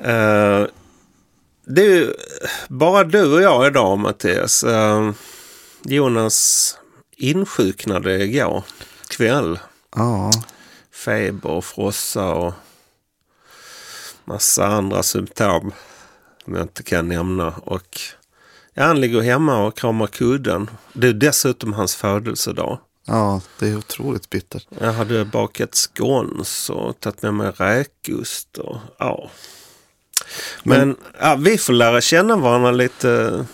Eh, det är ju bara du och jag idag, Mattias. Eh, Jonas insjuknade igår kväll. Ja, Feber och frossa och massa andra symptom som jag inte kan nämna. Och ja, han ligger hemma och kramar kudden. Det är dessutom hans födelsedag. ja, det är otroligt bittert. Jag hade bakat scones och tagit med mig räkost. Och, ja. Men, ja, vi får lära känna varandra lite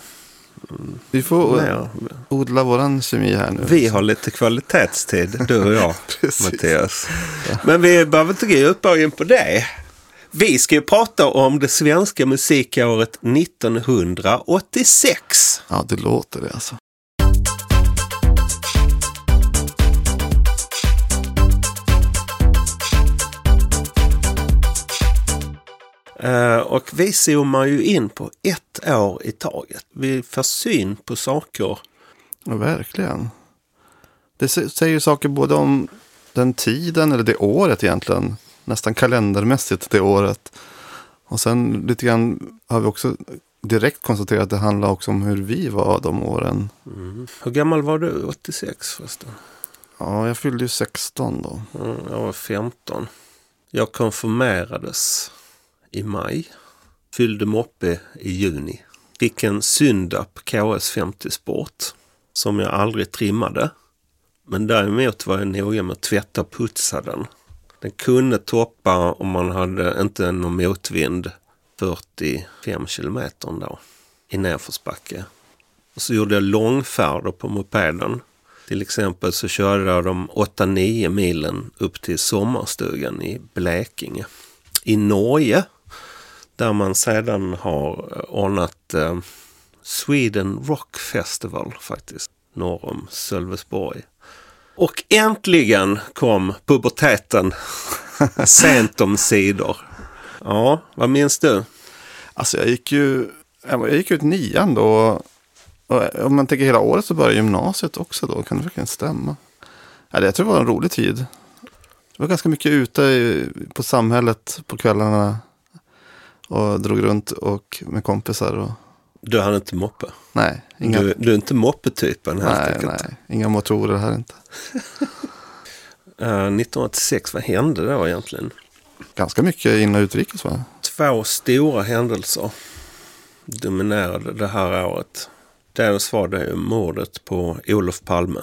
Vi får mer. odla våran kemi här nu. Vi har lite kvalitetstid, du och jag. Mattias. Men vi behöver inte gå djupare in på det. Vi ska ju prata om det svenska musikåret 1986. Ja, det låter det alltså. Och vi zoomar ju in på ett år i taget. Vi får syn på saker. Ja, verkligen. Det sä- säger ju saker både om den tiden, eller det året egentligen. Nästan kalendermässigt det året. Och sen lite grann har vi också direkt konstaterat att det handlar också om hur vi var de åren. Hur gammal var du 86 förresten? Ja, jag fyllde ju 16 då. Mm, jag var 15. Jag konfirmerades i maj. Fyllde moppe i juni. Fick en Syndap KS50 Sport. Som jag aldrig trimmade. Men däremot var jag noga med att tvätta och putsa den. Den kunde toppa om man hade inte någon motvind 45 kilometer då. I nedförsbacke. Och så gjorde jag långfärder på mopeden. Till exempel så körde jag de 8-9 milen upp till sommarstugan i Blekinge. I Norge, där man sedan har ordnat eh, Sweden Rock Festival faktiskt, norr om Sölvesborg. Och äntligen kom puberteten sent om sidor. Ja, vad minns du? Alltså jag gick ju, jag gick ut nian då. Och om man tänker hela året så började gymnasiet också då. Kan det verkligen stämma? Ja, det, jag tror det var en rolig tid. Det var ganska mycket ute på samhället på kvällarna. Och drog runt och med kompisar. Och, Du hade inte moppe. nej, inga, Du, du är inte moppetypen helt nej, enkelt. nej, inga motorer här inte. Eh, 1986, vad hände då egentligen? Ganska mycket in och utrikes va? Två stora händelser dominerade det här året. Dels var det ju mordet på Olof Palme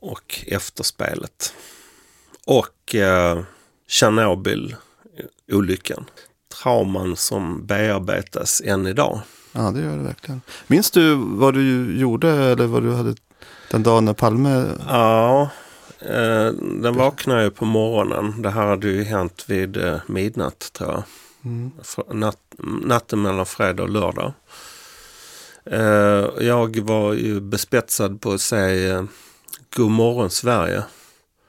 och efterspelet. Och eh, Tjernobyl-olyckan. Trauman som bearbetas än idag. Ja, det gör det verkligen. Minns du vad du gjorde eller vad du hade den dagen när Palme... Ja, eh, den vaknade ju på morgonen. Det här hade ju hänt vid eh, midnatt tror jag. Mm. Natt, natten mellan fredag och lördag. Eh, jag var ju bespetsad på att se eh, God morgon Sverige.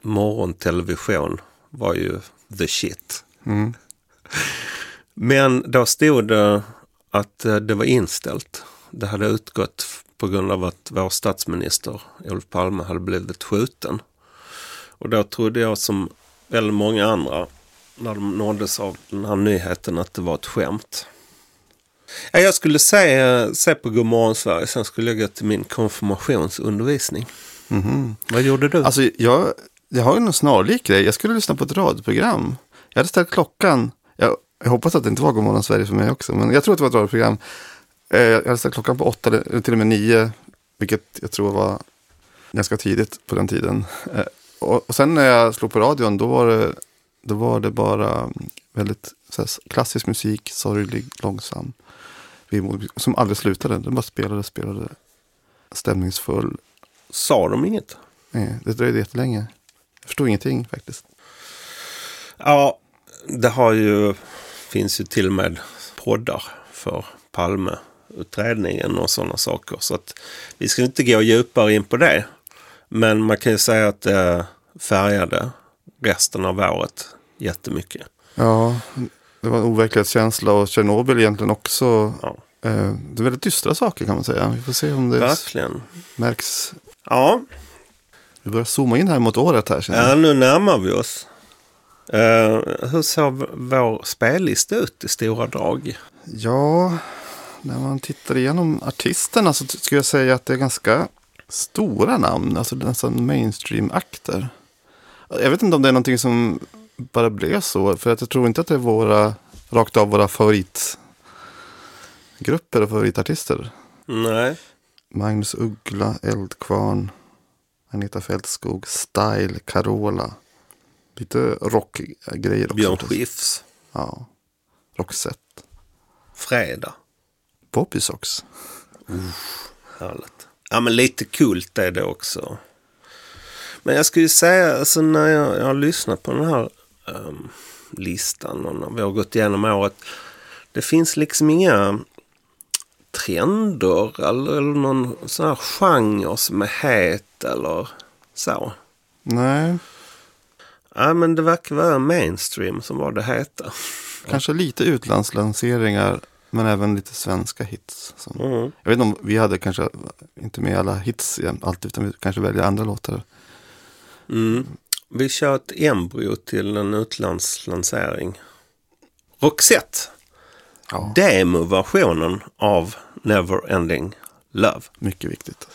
Morgontelevision var ju the shit. Mm. Men då stod det att eh, det var inställt. Det hade utgått på grund av att vår statsminister Olof Palme hade blivit skjuten. Och då trodde jag som väldigt många andra när de nåddes av den här nyheten att det var ett skämt. Ja, Jag skulle se, se på Godmorgon Sverige, sen skulle jag gå till min konfirmationsundervisning. Mhm. Vad gjorde du? Alltså, jag, jag har ju någon snarlik grej. Jag skulle lyssna på ett radioprogram. Jag hade ställt klockan. Jag, jag hoppas att det inte var Godmorgon Sverige för mig också. Men jag tror att det var ett radioprogram. Eh, jag hade ställt klockan på åtta eller till och med nio. Vilket jag tror var ganska tidigt på den tiden. Eh, och, och sen när jag slog på radion då var det, då var det bara mm, väldigt här, klassisk musik. Sorglig, långsam. Som aldrig slutade. Den bara spelade, spelade. Stämningsfull. Sa de inget? Nej, det dröjde jättelänge. Jag förstod ingenting faktiskt. Ja, det har ju, finns ju till och med poddar för Palmeutredningen och sådana saker. Så att vi ska inte gå djupare in på det. Men man kan ju säga att det färgade resten av året jättemycket. Ja, det var en overklighetskänsla och Tjernobyl egentligen också. Ja, Eh, det är väldigt dystra saker kan man säga. Vi får se om det verkligen. Eh, hur såg vår spellista ut i stora drag? Ja, när man tittar igenom artisterna så skulle jag säga att det är ganska stora namn. Alltså nästan mainstream-akter. Jag vet inte om det är någonting som bara blev så. För att jag tror inte att det är våra, rakt av våra favoritgrupper och favoritartister. Nej. Magnus Uggla, Eldkvarn, Anita Fältskog, Style, Carola. Lite rockgrejer också. Björn Skifs. Ja, Roxette. Fredag. Bobby Socks. Härligt. Ja, men lite kult är det också. Men jag skulle säga, alltså när jag, jag har lyssnat på den här ehm, listan och när vi har gått igenom året. Det finns liksom inga trender eller, eller någon sån här genre som är het eller så. Nej, Ja, men det verkar vara mainstream som var det heta. kanske lite utlandslanseringar. Men även lite svenska hits. Som, Mm. Jag vet inte om vi hade kanske inte med alla hits alltid. Utan vi kanske väljer andra låtar. Mm. Vi kör ett embryo till en utlandslansering. Roxette. Ja, Demoversionen av Neverending Love. mycket viktigt.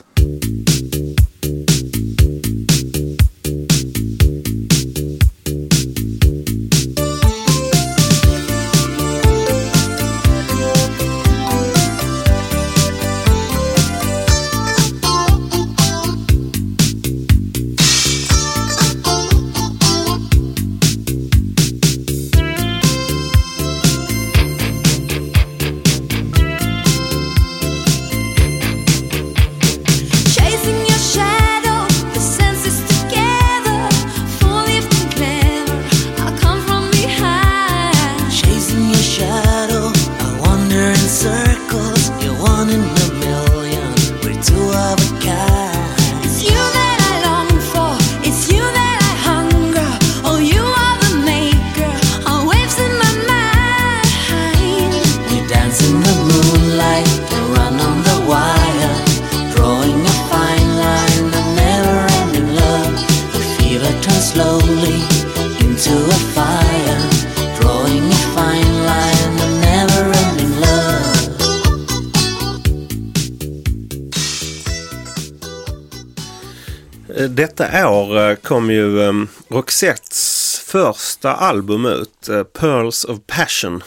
Detta år eh, kom ju eh, Roxettes första album ut, eh, Pearls of Passion.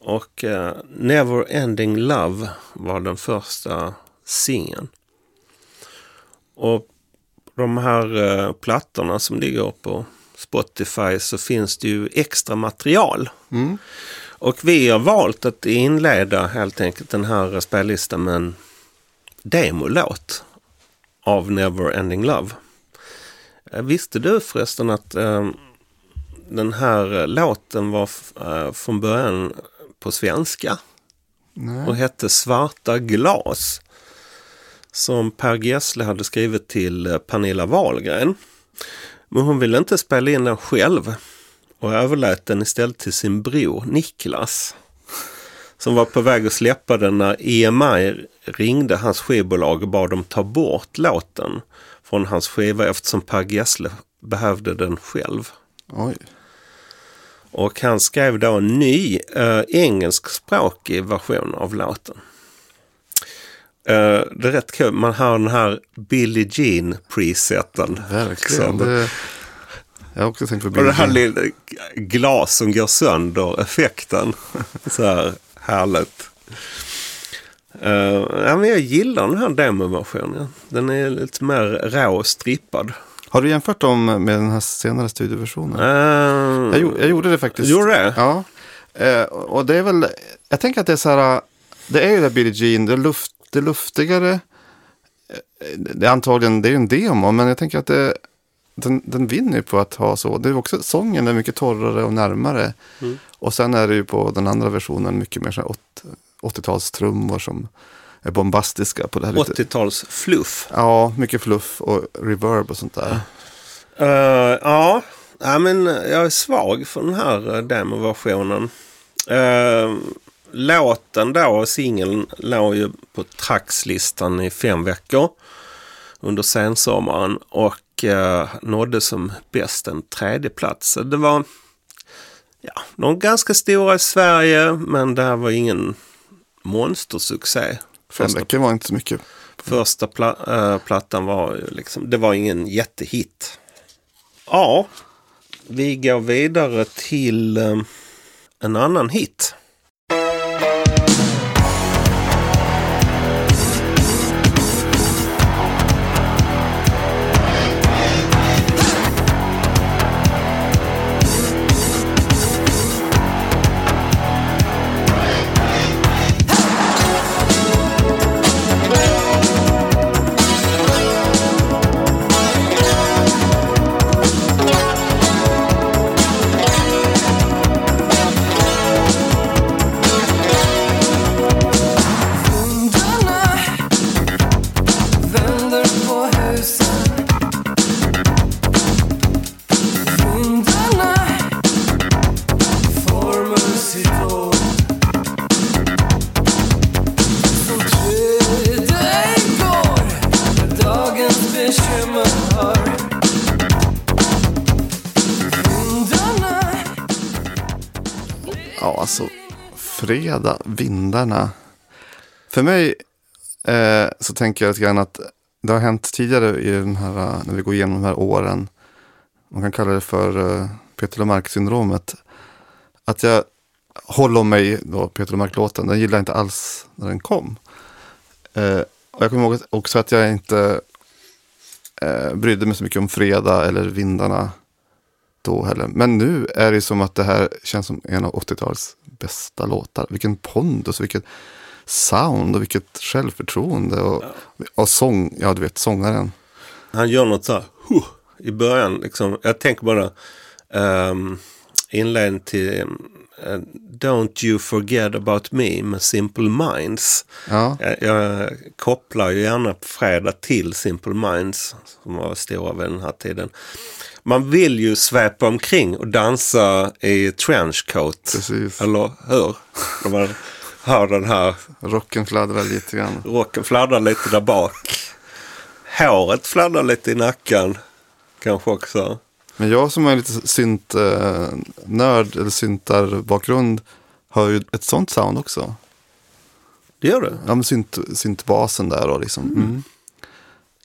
Och eh, Neverending Love var den första singeln. Och de här eh, plattorna som ligger på Spotify så finns det ju extra material. Mm. Och vi har valt att inleda helt enkelt den här spellistan med en demolåt av Neverending Love. Eh, Visste du förresten att eh, den här eh, låten var eh, från början på svenska Nej. och hette Svarta glas. Som Per Gessle hade skrivit till eh, Pernilla Wahlgren. Men hon ville inte spela in den själv och överlät den istället till sin bror Niklas. Som var på väg att släppa den när EMI ringde hans skivbolag och bad dem ta bort låten från hans skiva eftersom Per Gessle behövde den själv. Oj. Och han skrev då en ny eh, engelskspråkig version av låten. Eh, det är rätt kul. Man har den här Billie Jean preseten. Verkligen. Det, jag har också tänkt på Och det här Billie lilla glas som går sönder effekten. Så här härligt. Uh, ja, men jag gillar den här demoversionen. Den är lite mer rå och strippad. Har du jämfört dem med den här senare studioversionen? Uh, Jag, gjorde- jag gjorde det faktiskt. Gjorde det? Ja. Eh, och det är väl, jag tänker att det är så här, det är ju det Billie Jean, det, är luft, det är luftigare. Eh, Det är antagligen, det är ju en demo, men jag tänker att det, den, den vinner ju på att ha så. Det är också, sången är mycket torrare och närmare. Mm. Och sen är det ju på den andra versionen mycket mer så här åt- 80-talstrummor som är bombastiska på det här. lite- 80-tals fluff. Ja, mycket fluff och reverb och sånt där. Uh, ja. ja, men jag är svag för den här uh, demoversionen. Uh, låten då, singeln, låg ju på trackslistan i fem veckor under sensommaren och uh, nådde som bäst en tredje plats. Det var ja, de ganska stora i Sverige men det här var ingen monstersuccé. Fem Första, veckor var inte så mycket. första pla, äh, plattan var ju liksom, det var ingen jättehit. Ja, vi går vidare till eh, en annan hit. Fredag, vindarna. För mig eh, så tänker jag lite grann att det har hänt tidigare i den här, när vi går igenom de här åren. Man kan kalla det för eh, Peter Lemark-syndromet. Att jag håller om mig, då, Peter Lemark-låten, den gillade jag inte alls när den kom. Eh, och jag kommer ihåg också att jag inte eh, brydde mig så mycket om fredag eller vindarna då heller. Men nu är det som att det här känns som en av 80-talets bästa låtar. Vilken pondus, vilket sound och vilket självförtroende. Och, och sång, ja du vet sångaren. Han gör något så här huh, i början. Liksom. Jag tänker bara um, inledning till eh, Don't you forget about me med Simple Minds. Ja, Jag, jag kopplar ju gärna på fredag till Simple Minds som var stora vid den här tiden. Man vill ju sväpa omkring och dansa i trenchcoat. Precis. Eller hur? När man hör den här rocken fladdrar lite grann. rocken fladdrar lite där bak. Håret fladdrar lite i nacken. Kanske också. Men jag som är lite synt eh, nörd eller syntar bakgrund har ju ett sånt sound också. Det gör du. Ja, men synt, syntbasen där och liksom. Mm.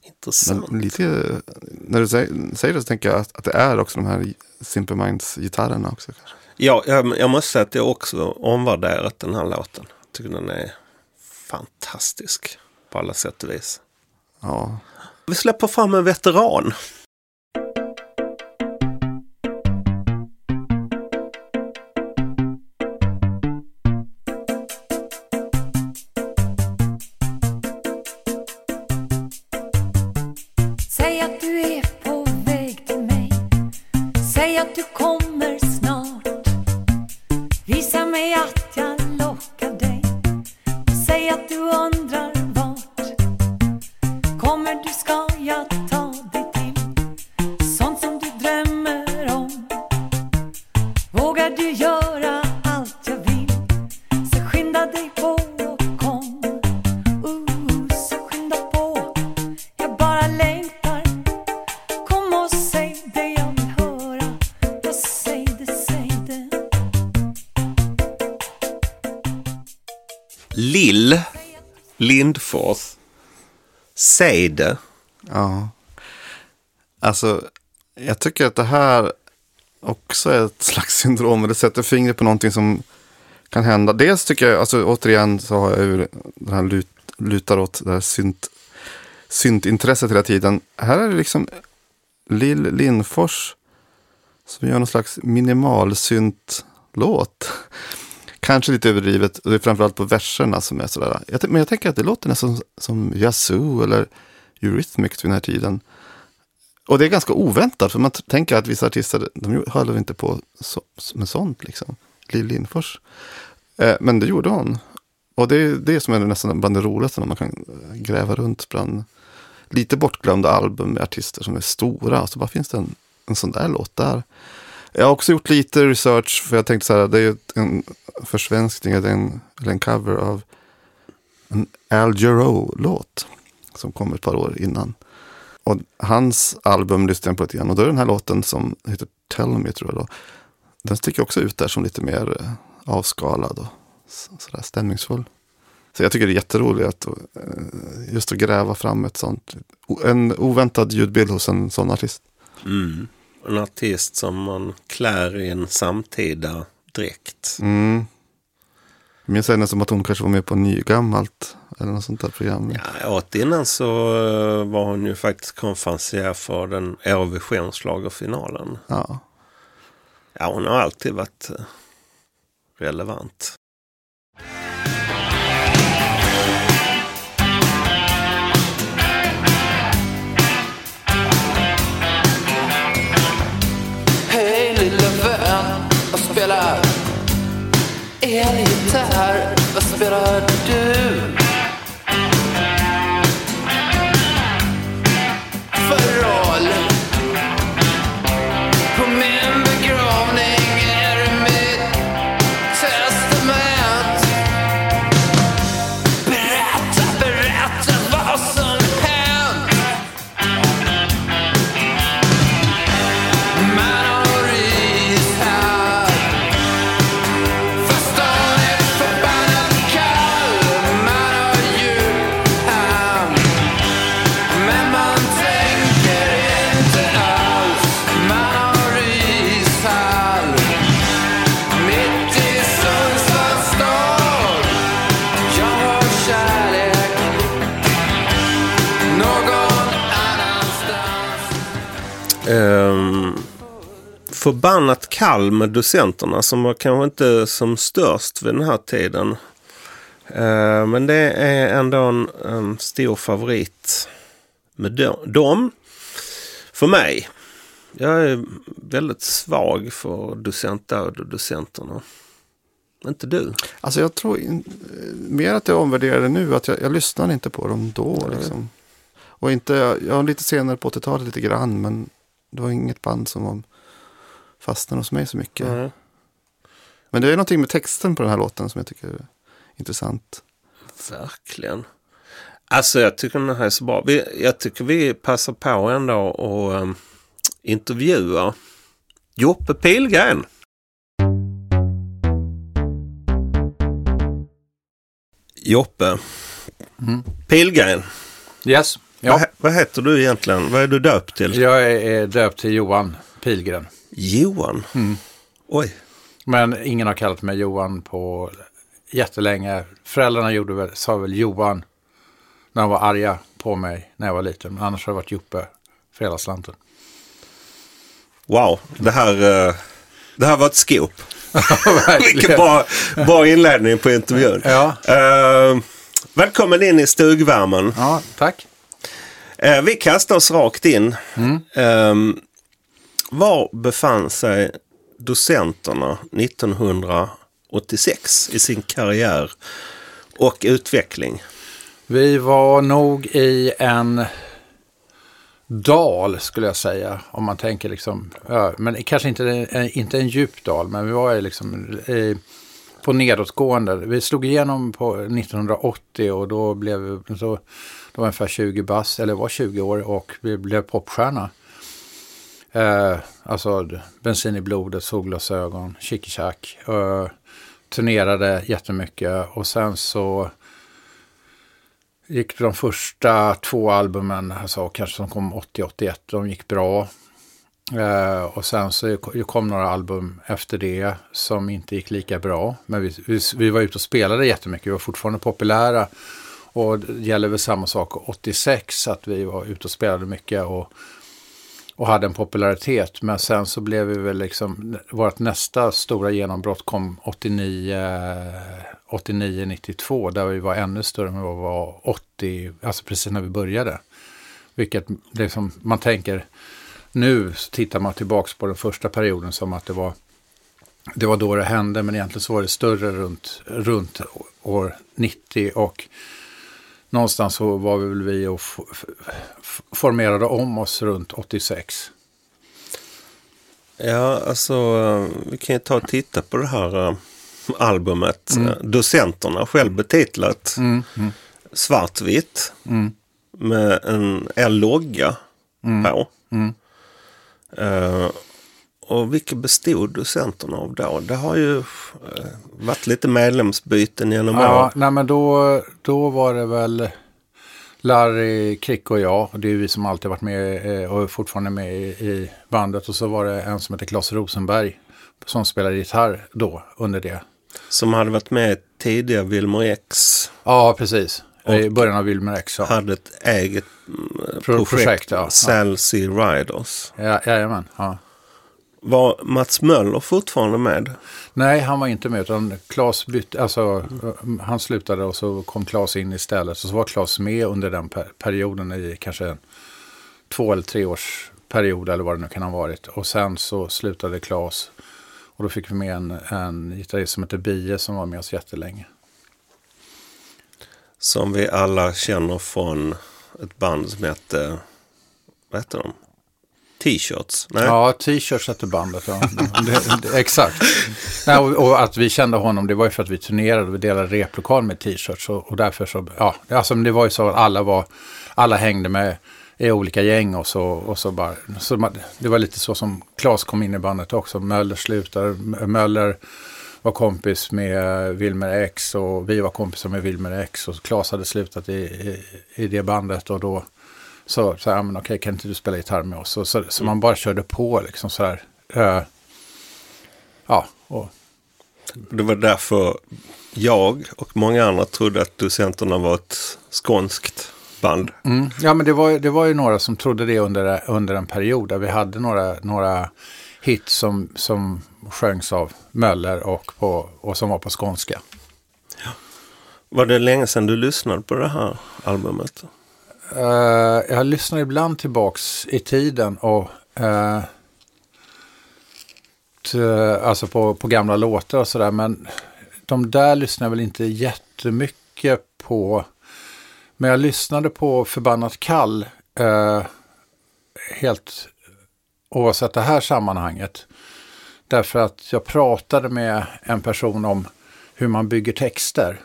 Intressant. Men lite, när du säger, säger det så tänker jag att, att det är också de här Simple Minds-gitarrerna också. Kanske. Ja, jag, jag måste säga att jag också omvärderat den här låten. Jag tycker den är fantastisk på alla sätt och vis. Ja, Vi släpper fram en veteran. Säg det. ja. Alltså, jag tycker att det här också är ett slags syndrom. Det sätter fingret på någonting som kan hända. Dels tycker jag, alltså återigen så har jag ju den här lut, lutar åt det här synt, syntintresset hela tiden. Här är det liksom Lill Lindfors som gör någon slags minimalsynt-låt. Kanske lite överdrivet, och det är framförallt på verserna som är sådär. Jag, men jag tänker att det låter nästan som, som Yazoo eller Eurythmics vid den här tiden. Och det är ganska oväntat, för man tänker att vissa artister, de höll inte på så, med sånt liksom. Lill Lindfors. Eh, men det gjorde hon. Och det är det som är nästan bland det roligaste när man kan eh, gräva runt bland lite bortglömda album med artister som är stora. och Så bara finns det en, en sån där låt där. Jag har också gjort lite research, för jag tänkte så här, det är ju en försvenskning, eller en, eller en cover av en Al Jarreau-låt som kom ett par år innan. Och hans album lyssnade jag på lite grann och då är den här låten som heter Tell Me tror jag då. den sticker också ut där som lite mer eh, avskalad och sådär stämningsfull. Så jag tycker det är jätteroligt att eh, just att gräva fram ett sånt, en oväntad ljudbild hos en sån artist. Mm. En artist som man klär i en samtida dräkt. Mm. Jag minns henne som att hon kanske var med på Nygammalt eller något sånt där program. Ja, åt innan så eh, var hon ju faktiskt konferencier för den Eurovisionsschlagerfinalen. Ja. Ja, hon har alltid varit eh, relevant. Spelar elgitarr? Vad spelar du? För roll? Förbannat kall med docenterna som var kanske inte som störst vid den här tiden. Ehm, men det är ändå en, en stor favorit med de- dem. För mig. Jag är väldigt svag för docentdöd och docenterna. Inte du? Alltså jag tror in, eh, mer att jag omvärderar det nu. Att jag, jag lyssnade inte på dem då. Liksom. Och inte, jag har lite senare på 80-talet lite grann. Men det var inget band som var fastnade hos mig så mycket. Nej. Men det är någonting med texten på den här låten som jag tycker är intressant. Verkligen. Alltså jag tycker den här är så bra. Vi, jag tycker vi passar på ändå och um, intervjua Joppe Pilgren. Joppe Pilgren. Yes. Vad, Ja. he- vad heter du egentligen? Vad är du döpt till? Jag är döpt till Johan Pilgren. Johan. Oj. Men ingen har kallat mig Johan på jättelänge. Föräldrarna gjorde väl, sa väl Johan när de var arga på mig när jag var liten. Men annars har det varit Joppe för hela slanten. Wow. Det här, eh, det här var ett scoop. Vilken bra, bra inledning på intervjun. Ja. Eh, välkommen in i stugvärmen. Ja, tack. Eh, vi kastar oss rakt in. Ehm, var befann sig docenterna 1986 i sin karriär och utveckling? Vi var nog i en dal skulle jag säga. Om man tänker liksom, ja, men kanske inte, en- inte en djup dal, men vi var liksom i, på nedåtgående. Vi slog igenom på 1980 och då blev vi så, då var ungefär 20 bass, eller var 20 år och vi blev popstjärna. Eh, alltså bensin i blodet, solglasögon, chikichak. Eh, turnerade jättemycket och sen så gick de första två albumen, alltså kanske som kom 80-81, de gick bra. Eh, och sen så kom några album efter det som inte gick lika bra. Men vi, vi, vi var ute och spelade jättemycket, vi var fortfarande populära. Och det gäller väl samma sak 86, att vi var ute och spelade mycket och, och hade en popularitet. Men sen så blev vi väl liksom, vårt nästa stora genombrott kom 89, 89, 92, där vi var ännu större än vad vi var 80, alltså precis när vi började. Vilket liksom, man tänker, nu tittar man tillbaka på den första perioden som att det var, det var då det hände, men egentligen så var det större runt, runt år 90 och någonstans så var vi väl vi och formerade om oss runt 86. Ja, alltså vi kan ju ta och titta på det här eh, albumet. Eh, Docenterna självbetitlat. Mm, mm, Svartvitt. mm, Med en, en logga på. mm. Och vilka bestod docenterna av då? Det har ju eh, varit lite medlemsbyten genom Ja, år. nej men då, då var det väl Larry, Krick och jag. Och det är vi som alltid varit med eh, och är fortfarande med i, bandet. Och så var det en som heter Claes Rosenberg som spelade gitarr då under det. Som hade varit med tidigare, Wilmer X. Ja, precis. I början av Wilmer X. Ja. Hade ett eget mm, Pro- projekt, projekt, ja. C Riders. Ja, jajamän. Ja. Var Mats Möller fortfarande med? Nej, han var inte med. Utan Claes bytte, alltså, eh, han slutade och så kom Claes in istället. Så, så var Claes med under den per- perioden i kanske en två eller tre års period eller vad det nu kan ha varit. Och sen så slutade Claes. Och då fick vi med en, en gitarrist som heter Bie som var med oss jättelänge. Som vi alla känner från ett band som hette... Vad heter de? T-shirts? Nej. Ja, t-shirts hette bandet. Ja. det, det, exakt. Nej, och, och att vi kände honom, det var ju för att vi turnerade och vi delade replokal med t-shirts. Och, och därför så, ja, alltså det var ju så att alla var, alla hängde med i olika gäng och så, och så bara, så man, det var lite så som Claes kom in i bandet också. Möller slutade, Möller var kompis med Wilmer X och vi var kompisar med Wilmer X och Claes hade slutat i, i, i det bandet och då så, så ja, men okej, kan inte du spela gitarr med oss? Så, så, så man bara körde på liksom sådär. Uh, ja, och Det var därför jag och många andra trodde att docenterna var ett skånskt band. Mm. Ja, men det var, det var ju några som trodde det under, under en period där vi hade några, några hits som, som sjöngs av Möller och, på, och som var på skånska. Var det länge sedan du lyssnade på det här albumet? Uh, jag lyssnar ibland tillbaks i tiden och uh, t, alltså på, på gamla låtar och sådär. Men de där lyssnar jag väl inte jättemycket på. Men jag lyssnade på Förbannat kall uh, helt oavsett det här sammanhanget. Därför att jag pratade med en person om hur man bygger texter.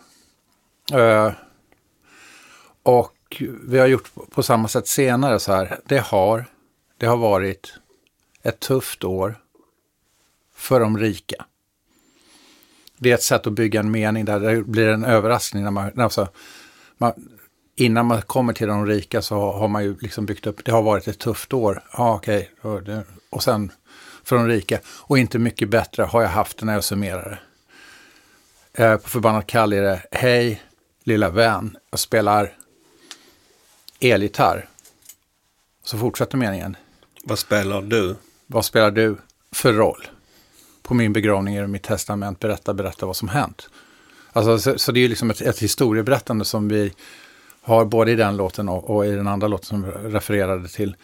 och och vi har gjort på samma sätt senare så här. Det har, det har varit ett tufft år för de rika. Det är ett sätt att bygga en mening där det blir en överraskning. När man, alltså, man, innan man kommer till de rika så har, man ju liksom byggt upp, det har varit ett tufft år. Ja, okej. Okay. Och sen för de rika. Och inte mycket bättre har jag haft det när jag summerar det. Eh, på Förbannat kall är det, hej lilla vän, jag spelar elgitarr. Så fortsätter meningen. Vad spelar du? Vad spelar du för roll? På min begravning är det mitt testament. Berätta, berätta vad som hänt. Alltså, så, så det är ju liksom ett, ett historieberättande som vi har både i den låten och, och i den andra låten som refererade till.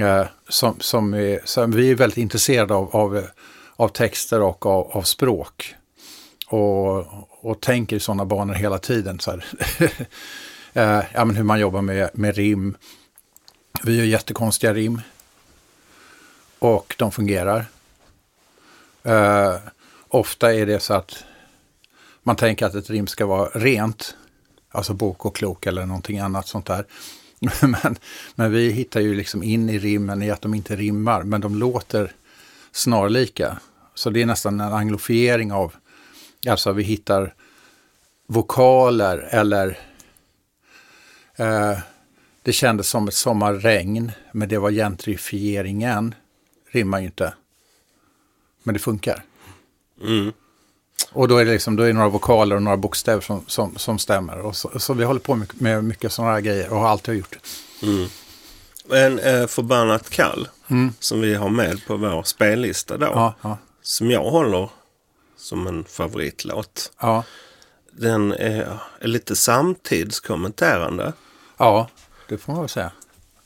Eh, som, som, är, som vi är väldigt intresserade av, av, av texter och av, av språk. Och, och tänker i sådana banor hela tiden. Så. eh, ja, men hur man jobbar med, med rim. Vi gör jättekonstiga rim. Och de fungerar. Eh, ofta är det så att man tänker att ett rim ska vara rent. Alltså bok och klok eller någonting annat sånt där. men, men vi hittar ju liksom in i rimmen i att de inte rimmar. Men de låter snarlika. Så det är nästan en anglofiering av, alltså vi hittar vokaler eller eh, det kändes som ett sommarregn, men det var gentrifieringen. Rimmar ju inte. Men det funkar. Mm. Och då är det liksom, då är det några vokaler och några bokstäver som, som, som stämmer. Och så, så vi håller på med, med mycket sådana här grejer och har alltid gjort det. En eh, förbannat kall som vi har med på vår spellista då. Ja, ja, Som jag håller som en favoritlåt. ja, Den är, är lite samtidskommenterande. Ja, det får man väl säga.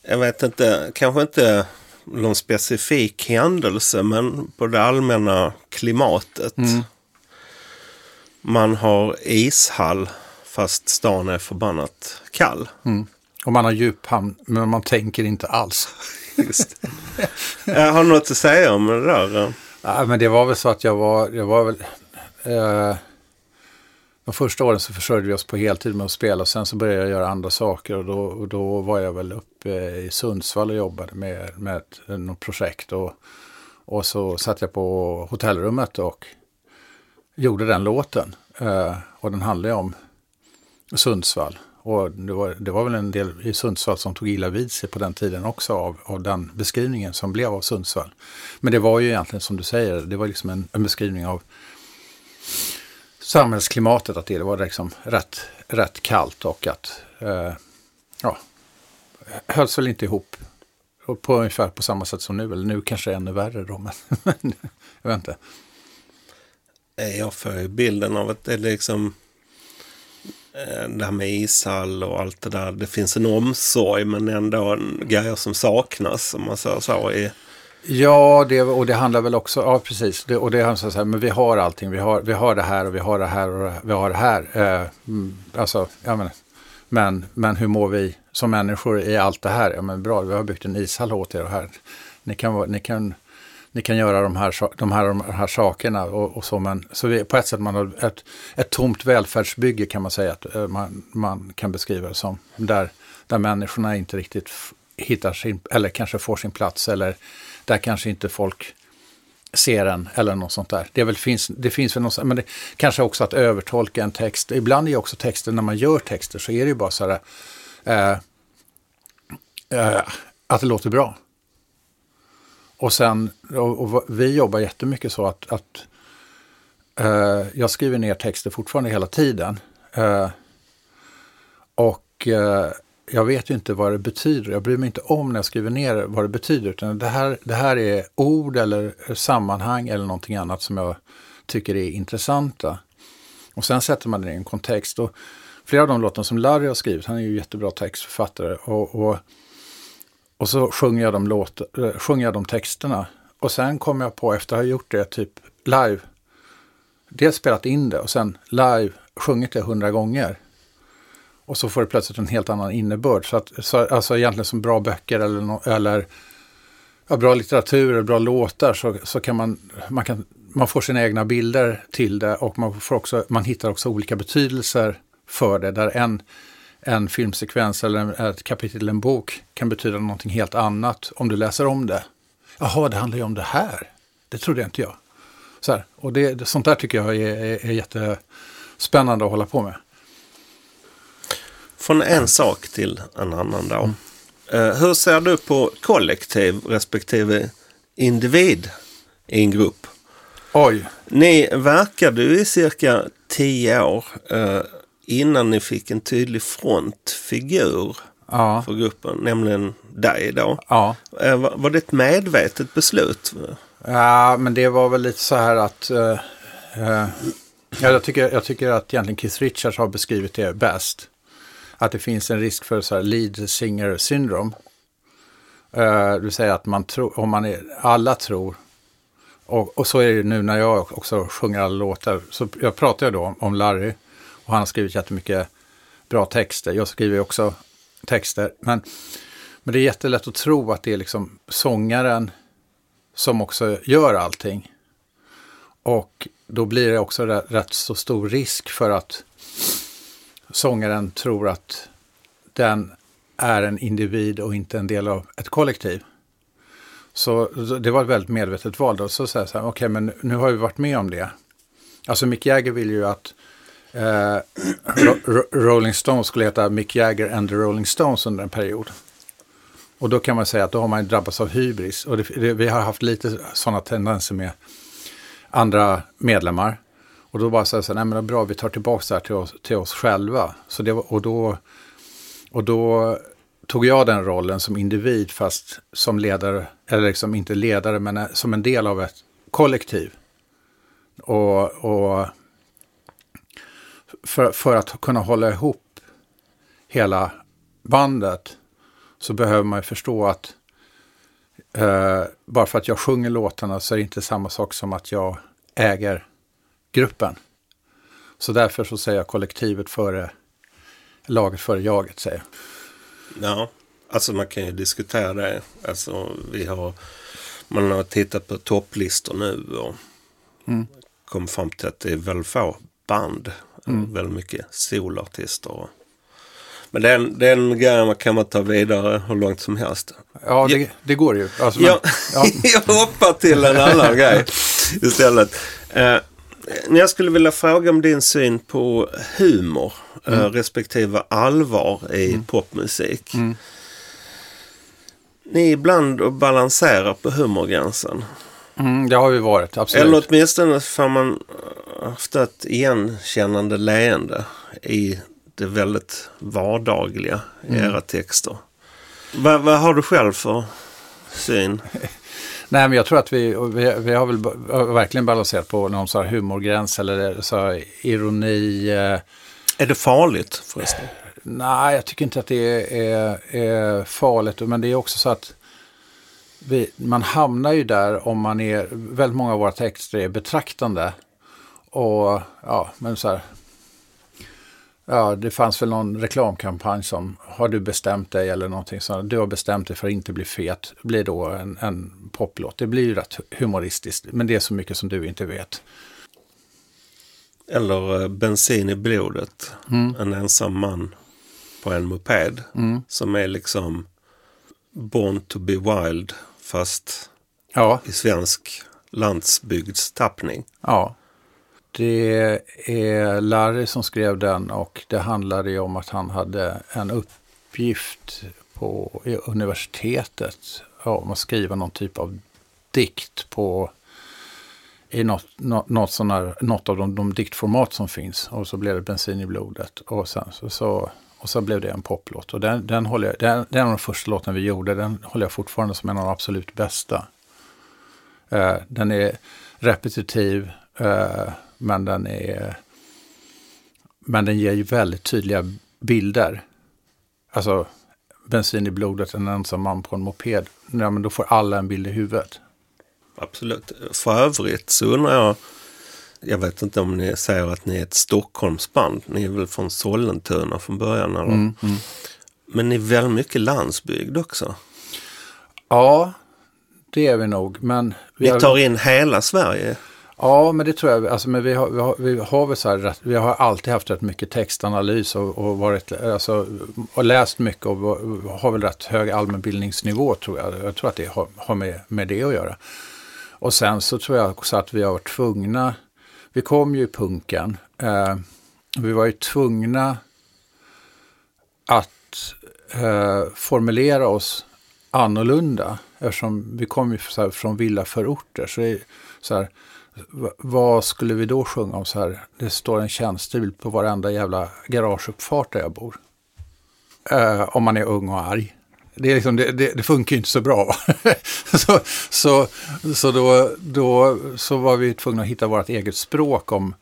Jag vet inte, kanske inte någon specifik händelse men på det allmänna klimatet. Man har ishall fast stan är förbannat kall. Och man har djuphamn, men man tänker inte alls. Just. Jag har något att säga om det där? Nej, men det var väl så att jag var, jag var väl... Eh, de första åren så försörjde vi oss på heltid med att spela och sen så började jag göra andra saker och då, och då var jag väl uppe i Sundsvall och jobbade med, med ett, något projekt och, Och så satt jag på hotellrummet och gjorde den låten. Eh, och den handlade om Sundsvall. Och det var, det var väl en del i Sundsvall som tog illa vid sig på den tiden också av, av den beskrivningen som blev av Sundsvall. Men det var ju egentligen som du säger, det var liksom en, en beskrivning av samhällsklimatet, att det var liksom rätt, rätt kallt och att eh, ja, hölls väl inte ihop. På ungefär på samma sätt som nu, eller nu kanske det är ännu värre då, men jag vet inte. Jag får ju bilden av att det är liksom eh, det här med ishall och allt det där. Det finns en omsorg men ändå en grejer som saknas om man säger så. I, Ja, det, och det handlar väl också, ja precis, det, och det handlar så här, men vi har allting, vi har, vi har det här och vi har det här och vi har det här. Eh, mm, alltså, ja men, men, men hur mår vi som människor i allt det här? Ja men bra, vi har byggt en ishall åt er och här. Ni kan, ni kan, ni kan göra de här, de här, de här sakerna och, och så, men så vi, på ett sätt man har ett, ett tomt välfärdsbygge kan man säga att eh, man, man kan beskriva det som. Där, där människorna inte riktigt hittar sin, eller kanske får sin plats eller där kanske inte folk ser en eller något sånt där. Det, väl, finns, det finns väl något, sånt- men det kanske också att övertolka en text. Ibland är ju också texter, när man gör texter så är det ju bara så här eh, eh, att det låter bra. Och sen, och, och vi jobbar jättemycket så att, att eh, jag skriver ner texter fortfarande hela tiden. Eh, och eh, jag vet ju inte vad det betyder. Jag bryr mig inte om när jag skriver ner vad det betyder. Utan det här, det här är ord eller sammanhang eller någonting annat som jag tycker är intressanta. Och sen sätter man det i en kontext. Och flera av de låtarna som Larry har skrivit, han är ju jättebra textförfattare. Och, och, och så sjunger jag, de låt, eh, sjunger jag de texterna. Och sen kommer jag på, efter att ha gjort det typ live, dels spelat in det och sen live sjungit det hundra gånger. Och så får det plötsligt en helt annan innebörd. Så att, så, alltså egentligen som bra böcker eller, no, eller ja, bra litteratur eller bra låtar så, så kan man, man kan, man får sina egna bilder till det och man, får också, man hittar också olika betydelser för det. Där en, en filmsekvens eller en, ett kapitel i en bok kan betyda någonting helt annat om du läser om det. Jaha, det handlar ju om det här. Det trodde inte jag. Så här, och det, sånt där tycker jag är, är, är jättespännande att hålla på med från en sak till en annan då. Eh, hur ser du på kollektiv respektive individ i en grupp? Oj, Ni verkade ju i cirka tio år eh, innan ni fick en tydlig frontfigur ja, för gruppen, nämligen dig då. ja. Eh, var, var det ett medvetet beslut? Ja, men det var väl lite så här att... ja, jag, tycker, jag tycker att egentligen Keith Richards har beskrivit det bäst. Att det finns en risk för så här lead singer syndrome. Uh, det vill säga att man tror, om man är, alla tror, och, och så är det nu när jag också sjunger alla låtar. Så jag pratar ju då om, om Larry och han har skrivit jättemycket bra texter. Jag skriver ju också texter. Men, men det är jättelätt att tro att det är liksom sångaren som också gör allting. Och då blir det också rätt, rätt så stor risk för att sångaren tror att den är en individ och inte en del av ett kollektiv. Så det var ett väldigt medvetet val. Då. Så säger jag så här, okej, men nu har vi varit med om det. Alltså Mick Jagger vill ju att eh, Ro- Rolling Stones skulle heta Mick Jagger and the Rolling Stones under en period. Och då kan man säga att då har man ju drabbats av hybris. Och det, det, vi har haft lite sådana tendenser med andra medlemmar. Och då bara säga så här, nej men bra, vi tar tillbaka det här till oss, till oss själva. Så det var, och, då, och då tog jag den rollen som individ, fast som ledare, eller liksom inte ledare, men eh, som en del av ett kollektiv. Och, och för, för att kunna hålla ihop hela bandet så behöver man ju förstå att eh, bara för att jag sjunger låtarna så är det inte samma sak som att jag äger gruppen. Så därför så säger jag kollektivet före laget före jaget, säger jag. Ja, alltså man kan ju diskutera det. Alltså vi har, man har tittat på topplistor nu och kom fram till att det är väldigt få band. Väldigt mycket solartister. Men den, den grejen kan man ta vidare hur långt som helst. Ja, det, det går ju. Alltså, men, Jag, ja. jag hoppar till en annan grej istället. Eh, jag skulle vilja fråga om din syn på humor eh, Mm. respektive allvar i popmusik. Ni är ibland och balanserar på humorgränsen. Mm, det har vi varit, absolut. Eller åtminstone får man ofta ett igenkännande leende i det väldigt vardagliga i Mm. era texter. Vad, vad har du själv för syn? Nej, men jag tror att vi, vi, vi har väl verkligen balanserat på någon sån här humorgräns eller så ironi. Eh, Är det farligt förresten? nej, jag tycker inte att det är, är farligt. Men det är också så att vi, man hamnar ju där om man är, väldigt många av våra texter är betraktande. Och ja, men så här. Ja, det fanns väl någon reklamkampanj som har du bestämt dig eller någonting sånt. Du har bestämt dig för att inte bli fet. Blir då en, en poplåt. Det blir ju rätt humoristiskt. Men det är så mycket som du inte vet. Eller eh, bensin i blodet. En ensam man på en moped. Som är liksom Born to be wild fast Ja, i svensk landsbygdstappning. ja. Det är Larry som skrev den och det handlade ju om att han hade en uppgift på universitetet ja, om att skriva någon typ av dikt på i något, något, något, sådana, något av de, de diktformat som finns. Och så blev det bensin i blodet. Och sen så, så, och så blev det en poplåt. Och den, den, håller jag, den, den är en av de första låten vi gjorde. Den håller jag fortfarande som en av de absolut bästa. Eh, den är repetitiv, eh, men den är... Men den ger ju väldigt tydliga bilder. Alltså, bensin i blodet, en ensam man på en moped. Ja, men då får alla en bild i huvudet. Absolut. För övrigt så undrar jag, jag vet inte om ni säger att ni är ett Stockholmsband. Ni är väl från Sollentuna från början? Eller? Men ni är väldigt mycket landsbygd också. Ja, det är vi nog. Men vi Ni har- tar in hela Sverige. Ja, men det tror jag. Alltså, men vi, har, vi, har, vi har väl så här, vi har alltid haft rätt mycket textanalys och, och, varit, alltså, och läst mycket och har väl rätt hög allmänbildningsnivå tror jag. Jag tror att det har, har med, med det att göra. Och sen så tror jag också att vi har varit tvungna, vi kom ju i punken, eh, vi var ju tvungna att eh, formulera oss annorlunda. Eftersom vi kom ju så här från villaförorter. Så, är, så här, vad skulle vi då sjunga om så här? Det står en tjänstebil på varenda jävla garageuppfart där jag bor. Eh, om man är ung och arg. Det, är liksom, det, det, det funkar ju inte så bra. va? så så, så då, då så var vi tvungna att hitta vårt eget språk om,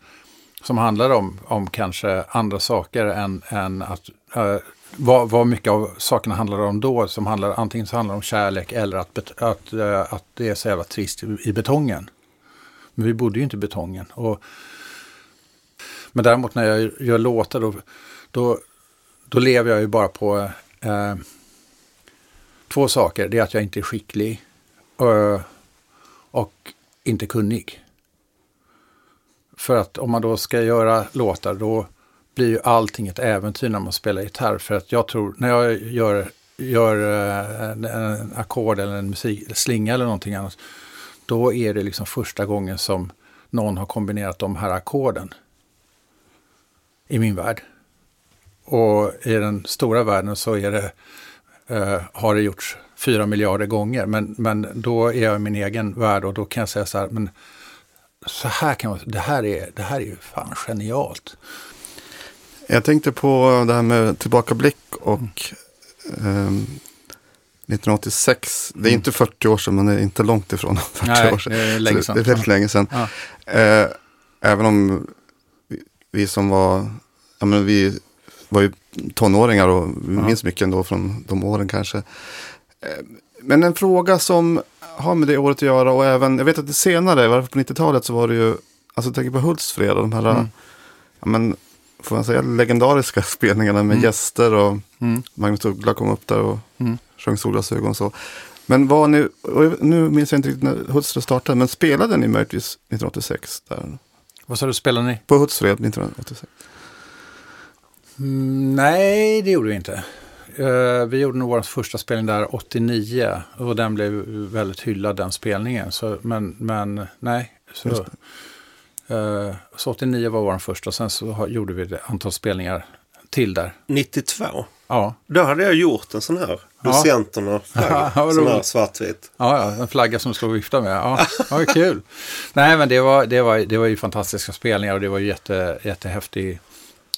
som handlade om, om kanske andra saker än, än att eh, vad, vad mycket av sakerna handlar om då, som handlar, antingen så handlar om kärlek eller att, att, eh, att det är så jävla trist i, i betongen. Men vi bodde ju inte i betongen. Och, men däremot när jag gör låtar då, då, då lever jag ju bara på eh, två saker. Det är att jag inte är skicklig och, och inte kunnig. För att om man då ska göra låtar då blir ju allting ett äventyr när man spelar gitarr. För att jag tror, när jag gör, gör eh, en, en ackord eller en musik, slinga eller någonting annat, då är det liksom första gången som någon har kombinerat de här ackorden i min värld. Och i den stora världen så är det, eh, har det gjorts fyra miljarder gånger. Men, men då är jag i min egen värld och då kan jag säga så här, men så här kan man, det här är, det här är ju fan genialt. Jag tänkte på det här med tillbakablick och ehm, 1986. Det är inte 40 år sedan, men det är inte långt ifrån 40 Nej, år sedan. det är länge sedan. Det är väldigt länge sedan. Ja. Eh, även om vi, vi som var, ja men vi var ju tonåringar och vi Ja. minns mycket ändå från de åren kanske. Eh, men en fråga som har med det året att göra och även, jag vet att det senare, fall på 90-talet så var det ju, alltså jag tänker på Hultsfred och de här, Mm. ja men, får man säga legendariska spelningarna med Mm. gäster och Mm. Magnus Uggla kom upp där och Mm. Sjöng Solglasögon och så. Men var ni, och nu minns jag inte riktigt när Hultsfred startade, men spelade ni möjligtvis 1986? Där? Vad sa du, spelar ni? På Hultsfred 1986? Mm, nej, det gjorde vi inte. Eh, vi gjorde nog vår första spelning där 89 och den blev väldigt hyllad den spelningen. Så, men, men nej, så, eh, så 89 var vår första och sen så gjorde vi ett antal spelningar till där. 92. Ja, Då hade jag gjort en sån här. Docenterna flagga. Ja, sån här svartvit. Ja, ja, en flagga som och viftar med. Ja, ja kul. Nej, men det var, det, var, det var ju fantastiska spelningar och det var ju jätte, jättehäftig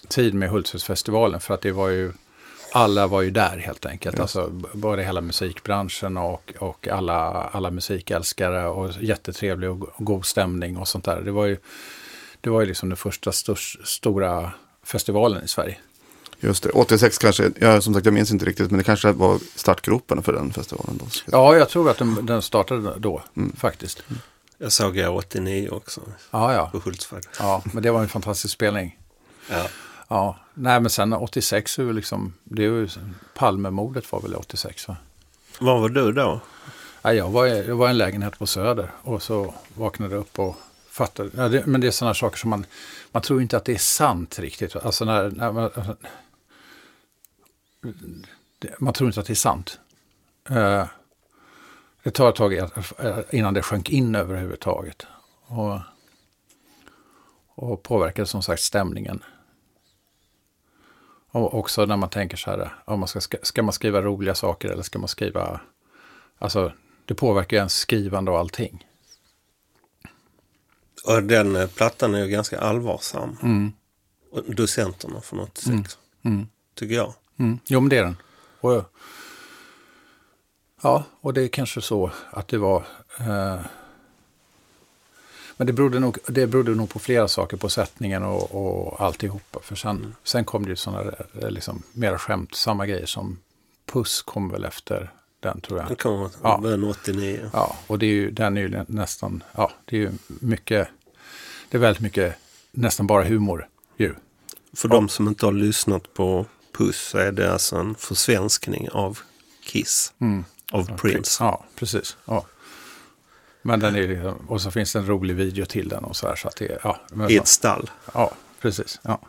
tid med Hultsfredsfestivalen för att det var ju, alla var ju där helt enkelt. Alltså b- både hela musikbranschen och, och alla, alla musikälskare och jättetrevlig och go- god stämning och sånt där. Det var ju, det var ju liksom den första stors, stora festivalen i Sverige. Just det, 86 kanske, ja, som sagt jag minns inte riktigt, men det kanske var startgroparna för den festivalen då. Ja, jag tror att den, den startade då faktiskt. Jag såg jag 89 också. Ja, ja. På Hultsfred. Ja, men det var en fantastisk spelning. Ja. Ja, nej men sen 86 är ju liksom, det är ju, Palmemordet var väl 86 va? Var var du då? Ja, jag, var, jag var i en lägenhet på Söder och så vaknade jag upp och fattade. Ja, det, men det är sådana saker som man, man tror inte att det är sant riktigt. Alltså när, när man, man tror inte att det är sant. Eh, det tar ett tag eh, innan det sjönk in överhuvudtaget. Och, och påverkade som sagt stämningen. Och också när man tänker så här, om man ska, ska man skriva roliga saker eller ska man skriva, alltså det påverkar ju ens skrivande och allting. Och den eh, plattan är ju ganska allvarsam. Och docenterna från 86. Tycker jag. Mm. Jo, men det är den. Och, ja, och det är kanske så att det var... Eh, men det berodde, nog, det berodde nog på flera saker, på sättningen och, och alltihopa. För sen, sen kom det ju sådana där, liksom, mera skämtsamma grejer som Puss kom väl efter den tror jag. Den kommer Ja. början 89. Ja, och det är ju, den är ju nä- nästan, ja, det är ju mycket, det är väldigt mycket, nästan bara humor ju. För de som inte har lyssnat på Puss så är det alltså en försvenskning av Kiss. Av Prince. Ja, precis. Ja. Men den är liksom, och så finns det en rolig video till den och så här så att det är, ja. I ett stall. ja, precis. Ja,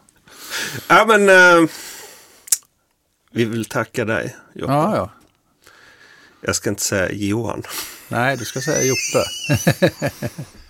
Ja men eh, vi vill tacka dig Jocke. ja, ja. Jag ska inte säga Johan. Nej, du ska säga Joppe.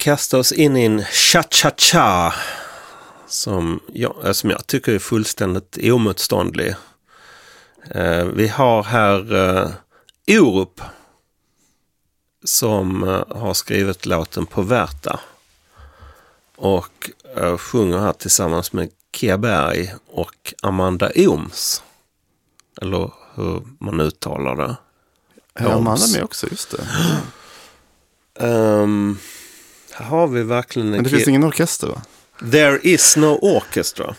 Vi kastar oss in i en cha-cha-cha. Som jag, eh, som jag tycker är fullständigt omotståndlig. Eh, vi har här eh, Orup. Som eh, har skrivit låten på Värta. Och eh, sjunger här tillsammans med Kia Berg och Amanda Ooms. Eller hur man uttalar det. Amanda Oms. är med också, just det. Här har vi verkligen en Men det finns ingen orkester va? There is no orchestra.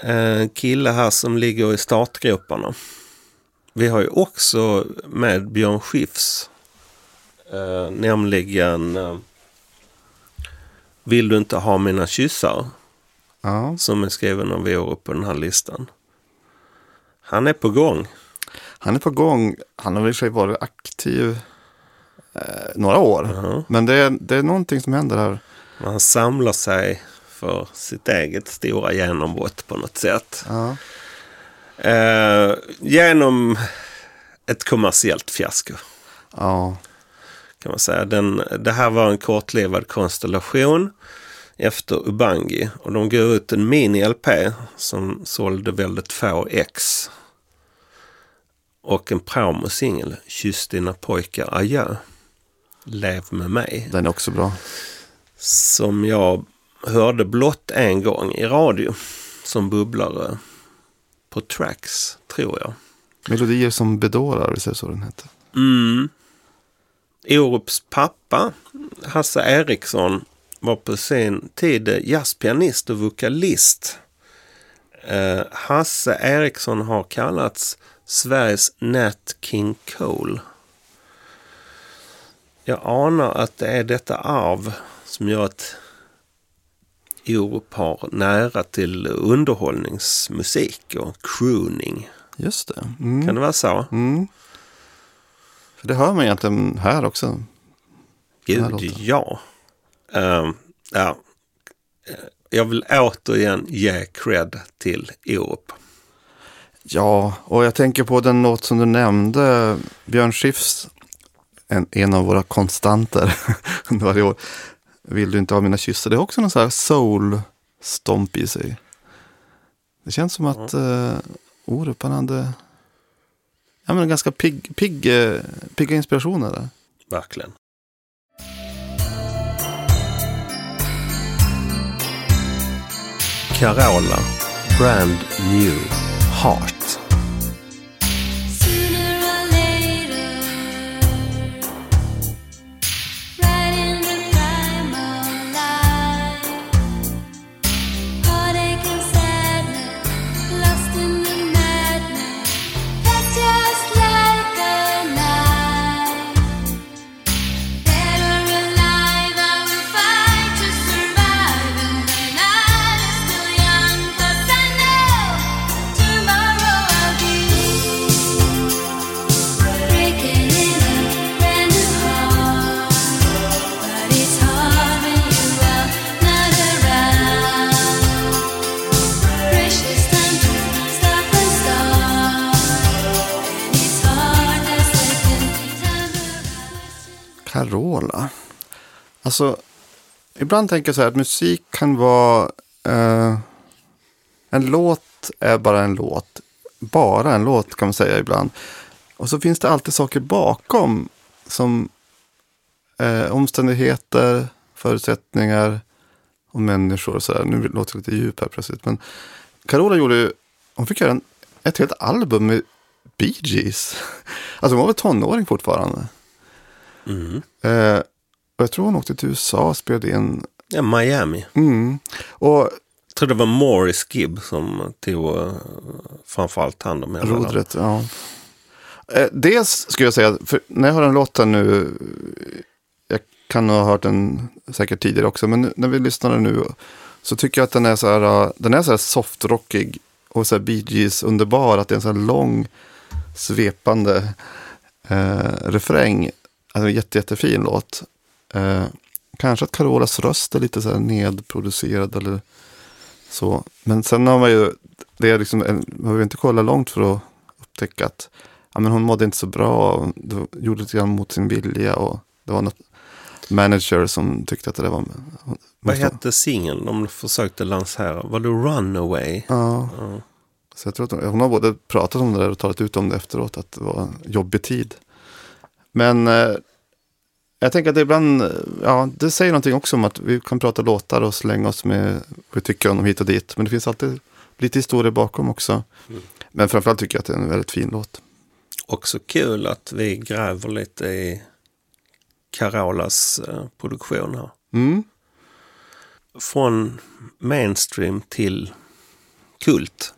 En kille här som ligger i startgroparna. Vi har ju också med Björn Skifs. Eh, nämligen eh, Vill du inte ha mina kyssar? Ja. Som är skriven av Orup på den här listan. Han är på gång. Han är på gång. Han har väl i sig varit aktiv eh, några år. Ja. Men det är, det är någonting som händer här. Men Han samlar sig för sitt eget stora genombrott på något sätt. Ja. Eh, genom ett kommersiellt fiasko. Ja. kan man säga. Den, det här var en kortlivad konstellation efter Ubangi. Och de gav ut en mini-LP som sålde väldigt få ex. Och en promosingel, Kyss dina pojkar adjö. Lev med mig. Den är också bra. Som jag hörde blott en gång i radio. Som bubblare på tracks, tror jag. Melodier som bedårar, visst är det så den heter? Mm. Orups pappa, Hasse Eriksson, var på sin tid jazzpianist och vokalist. Eh, Hasse Eriksson har kallats Sveriges Nat King Cole. Jag anar att det är detta arv som gör att Orup har nära till underhållningsmusik och crooning. Just det. Mm. Kan det vara så? Mm. För det hör man egentligen här också. Här Gud, ja. Ehm, ja. Jag vill återigen ge cred till Orup. Ja, och jag tänker på den låt som du nämnde, Björn Skifs, en, en av våra konstanter under varje år. Vill du inte ha mina kyssar? Det är också någon sån här soul-stomp i sig. Det känns som att uh, Orup, han hade ja, men ganska pigg, pigg, eh, pigga inspirationer där. Verkligen. Carola, Brand New Heart. Alltså, ibland tänker jag så här att musik kan vara... Eh, en låt är bara en låt. Bara en låt kan man säga ibland. Och så finns det alltid saker bakom. Som eh, omständigheter, förutsättningar och människor. Och så där. Nu låter det lite djup här plötsligt. Men Carola gjorde ju... Hon fick göra en, ett helt album med Bee Gees. Alltså hon var väl tonåring fortfarande. Mm. Eh, och jag tror hon åkte till USA och spelade in. Ja, Miami. Mm. Och Jag tror det var Morris Gibb som tog uh, framförallt hand om hela rodret, ja. Eh, dels skulle jag säga, för när jag hör den låten nu, jag kan ha hört den säkert tidigare också, men när vi lyssnar nu så tycker jag att den är så här, eh, den är så här softrockig och så här Bee Gees underbar, att det är en så här lång svepande eh, refräng. Alltså en jätte, jättefin låt. Eh, kanske att Carolas röst är lite så här nedproducerad eller så. Men sen har man ju, det är liksom, man behöver inte kolla långt för att upptäcka att ja, men hon mådde inte så bra. gjorde lite grann mot sin vilja och det var något manager som tyckte att det var... Vad hette singeln de försökte lansera? Var det Runaway? Ja, Ja. så jag tror att hon, hon har både pratat om det där och talat ut om det efteråt, att det var en jobbig tid. Men eh, jag tänker att det ibland, ja, det säger någonting också om att vi kan prata låtar och slänga oss med vad vi tycker om hit och dit. Men det finns alltid lite historia bakom också. Men framförallt tycker jag att det är en väldigt fin låt. Också kul att vi gräver lite i Carolas eh, produktion här. Mm. Från mainstream till kult.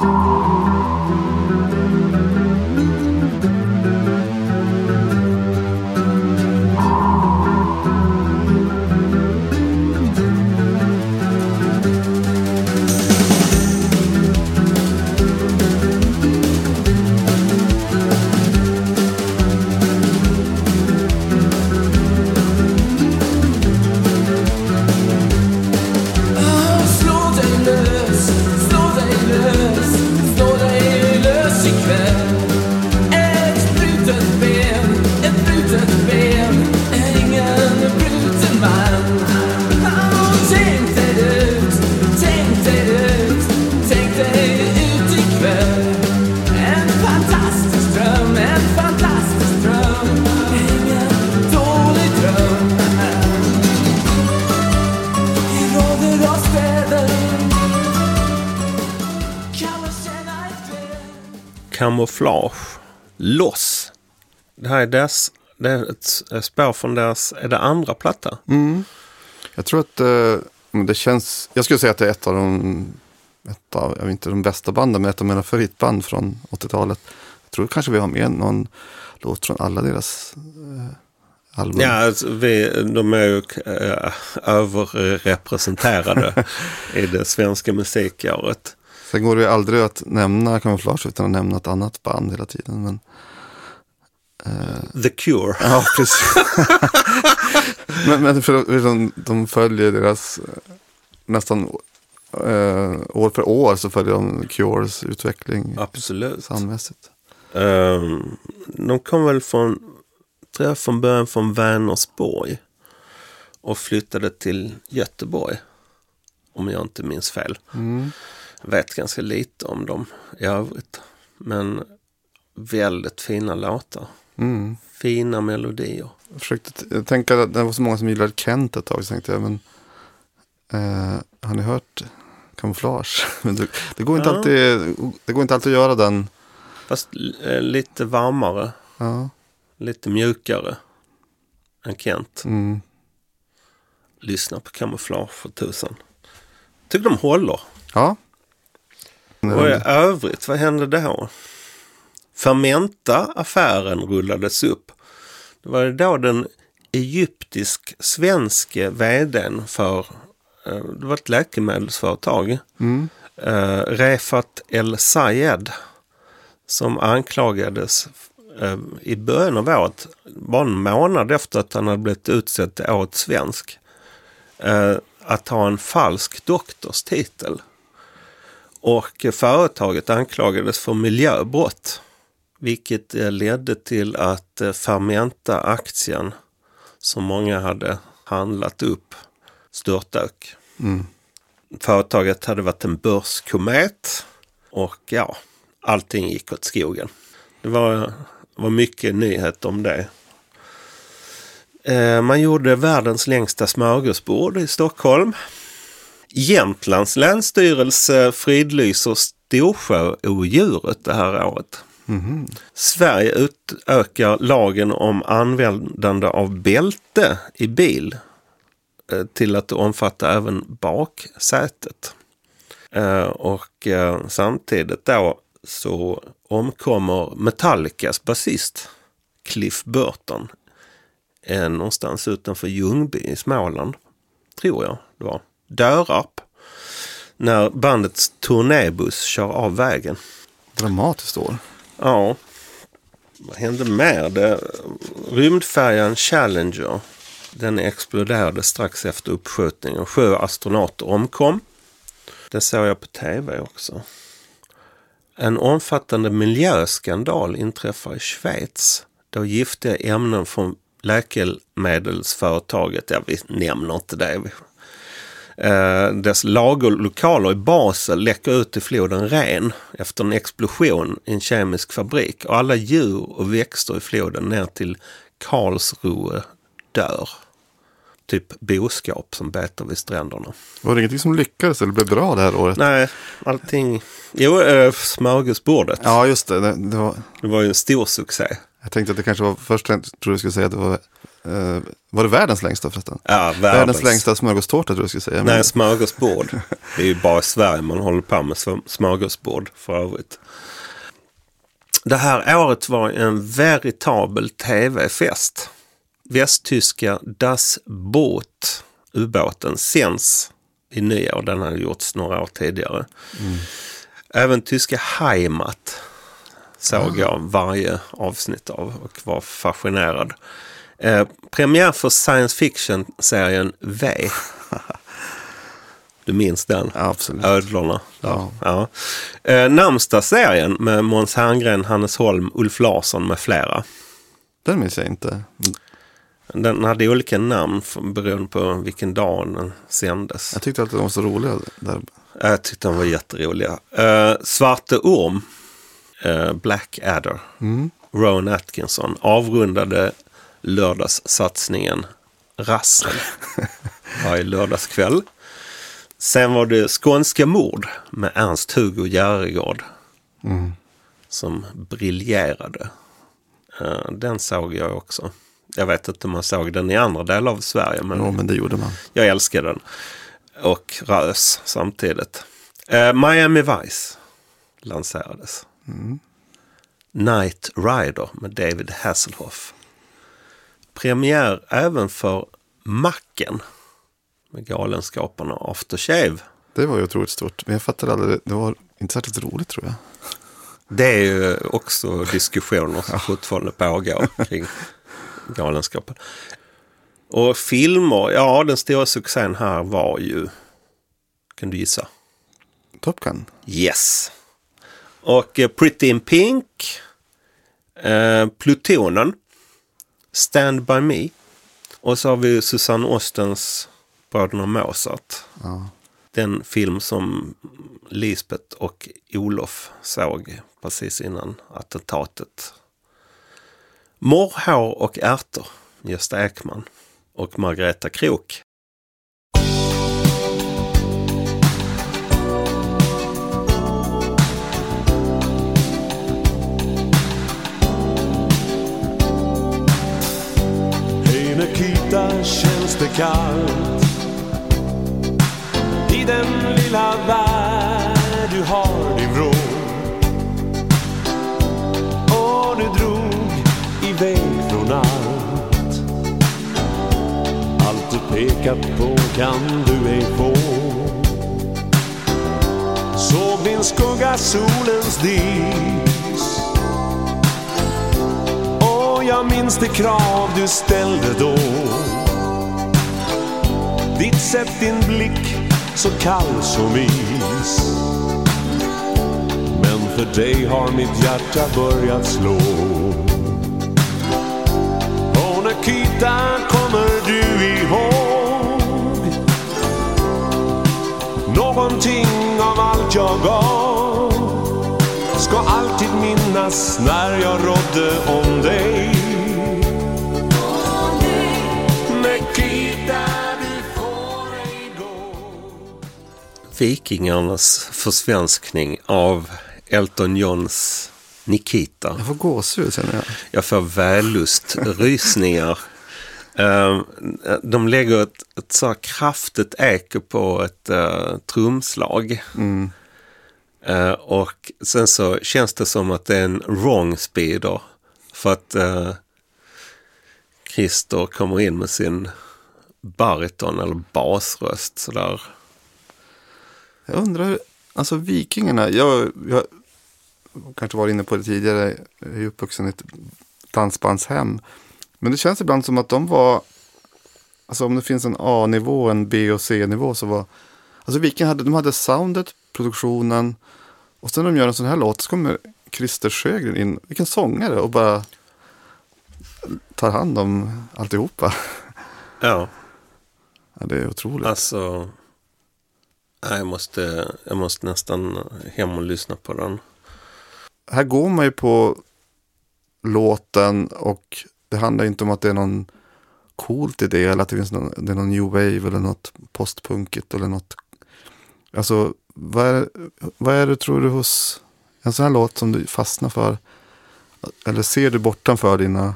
Slå Deras, det är ett spår från deras, är det andra platta? Jag tror att eh, det känns, jag skulle säga att det är ett av de, ett av, jag vet inte de bästa banden, men ett av mina favoritband från 80-talet. Jag tror kanske vi har med någon låt från alla deras eh, album. Ja, alltså, vi, de är ju äh, överrepresenterade i det svenska musikåret. Sen går det ju aldrig att nämna Camouflage utan att nämna ett annat band hela tiden. Men, The Cure. ja, precis. men men för, de, de följer deras nästan eh, år för år så följer de Cures utveckling Absolut. soundmässigt. Ehm, de kom väl från, tror jag från början från Vänersborg. Och flyttade till Göteborg. Om jag inte minns fel. Jag vet ganska lite om dem i övrigt. Men väldigt fina låtar. Mm. Fina melodier. Jag försökte tänka att det var så många som gillade Kent ett tag. Så tänkte jag, men eh, har ni hört Camouflage? Men det, det, går inte Ja. alltid, det går inte alltid att göra den. Fast eh, lite varmare. Ja. Lite mjukare. Än Kent. Mm. Lyssna på Camouflage för tusan. Tycker de håller. ja. Och i övrigt, vad hände då? Fermenta-affären rullades upp. Det var då den egyptisk-svenske vdn för, eh, det var ett läkemedelsföretag, eh, Refat El Sayed, som anklagades eh, i början av året, bara en månad efter att han hade blivit utsedd till årets svensk, att ha en falsk doktorstitel. Och företaget anklagades för miljöbrott. Vilket eh, ledde till att eh, Fermenta-aktien som många hade handlat upp störtdök. Företaget hade varit en börskomet och ja, allting gick åt skogen. Det var, var mycket nyhet om det. Eh, Man gjorde världens längsta smörgåsbord i Stockholm. Jämtlands länsstyrelse fridlyser Storsjöodjuret det här året. Sverige utökar lagen om användande av bälte i bil eh, till att omfatta även baksätet. Eh, och eh, samtidigt då så omkommer Metallicas basist Cliff Burton någonstans utanför Ljungby i Småland. Tror jag det var. Dörrarp. När bandets turnébuss kör av vägen. Dramatiskt år. Ja. Vad hände mer? Det, rymdfärjan Challenger. Den exploderade strax efter uppskjutningen. Sju astronauter omkom. Det såg jag på tv också. En omfattande miljöskandal inträffar i Schweiz. Då giftiga ämnen från läkemedelsföretaget, ja vi nämner inte det. Eh, dess lagerlokaler i Basel läcker ut i floden Ren efter en explosion i en kemisk fabrik. Och alla djur och växter i floden ner till Karlsruhe dör. Typ boskap som betar vid stränderna. Var det ingenting som lyckades eller blev bra det här året? Nej, allting... Jo, äh, smörgåsbordet. Ja, just det. det, det var, Det var ju en stor succé. jag tänkte att det kanske var, först jag trodde du skulle säga att det var, eh, var det världens längsta förresten? Ja, världens, Världens längsta smörgåstårta tror jag skulle säga. Men- Nej, smörgåsbord. Det är ju bara i Sverige man håller på med sm- smörgåsbord för övrigt. Det här året var en veritabel tv-fest. Västtyska Das Boot, ubåten, sänds i nyår. Den hade gjorts några år tidigare. Även tyska Heimat såg jag varje avsnitt av och var fascinerad. Eh, premiär för science fiction-serien V. Du minns den? Absolut. Ödlorna. Ja. Ja. Eh, Närmsta-serien med Måns Herngren, Hannes Holm, Ulf Larsson med flera. Den minns jag inte. Den hade olika namn beroende på vilken dag den sändes. Jag tyckte alltid de var så roliga. Där. Jag tyckte de var jätteroliga. Uh, Svarte Orm, uh, Black Adder, Rowan Atkinson avrundade lördagssatsningen Rassel varje lördagskväll. Sen var det Skånska mord med Ernst-Hugo Järegård. som briljerade. Eh, Den såg jag också. Jag vet inte om man såg den i andra delar av Sverige, men Jo, men det gjorde man. jag älskade den. Och rös samtidigt. Eh, Miami Vice lanserades. Night Rider med David Hasselhoff. Premiär även för Macken med Galenskaparna Aftershave. Det var ju otroligt stort. Men jag fattade aldrig, det var inte särskilt roligt tror jag. Det är ju också diskussioner som fortfarande pågår kring Galenskapen. Och filmer, ja den stora succén här var ju, kan du gissa? Top Gun. Yes. Och eh, Pretty in Pink, eh, Plutonen, Stand By Me och så har vi Susanne Ostens Bröderna Mozart. Ja. Den film som Lisbeth och Olof såg precis innan attentatet. Morr, hår och ärtor, Gösta Ekman och Margareta Krook. Nikita, känns det kallt? I den lilla värld du har din vrå Och du drog iväg från allt Allt du pekat på kan du ej få Såg din skugga solens dipp. Jag minns de krav du ställde då. Ditt sätt, din blick, så kall som is. Men för dig har mitt hjärta börjat slå. Och Nikita, kommer du ihåg Någonting av allt jag gav? Ska alltid minnas när jag rådde om dig. Vikingarnas försvenskning av Elton Johns Nikita. Jag får gåshud känner jag. Jag får vällustrysningar. Eh, De lägger ett, ett så här kraftigt eko på ett uh, trumslag. Eh, och sen så känns det som att det är en wrong speeder. För att uh, Christer kommer in med sin bariton eller basröst sådär. Jag undrar, alltså vikingarna, jag, jag kanske var inne på det tidigare, jag är uppvuxen i ett dansbandshem. Men det känns ibland som att de var, alltså om det finns en A-nivå, en B och C-nivå så var, alltså vikingarna hade, de hade soundet, produktionen och sen när de gör en sån här låt så kommer Christer Sjögren in, vilken sångare och bara tar hand om alltihopa. Ja, Ja, det är otroligt. alltså. Jag måste, jag måste nästan hem och lyssna på den. här går man ju på låten och det handlar inte om att det är någon coolt idé eller att det finns någon, det är någon new wave eller något postpunkigt eller något. Alltså, vad är, vad är det tror du hos en sån här låt som du fastnar för? Eller ser du bortanför dina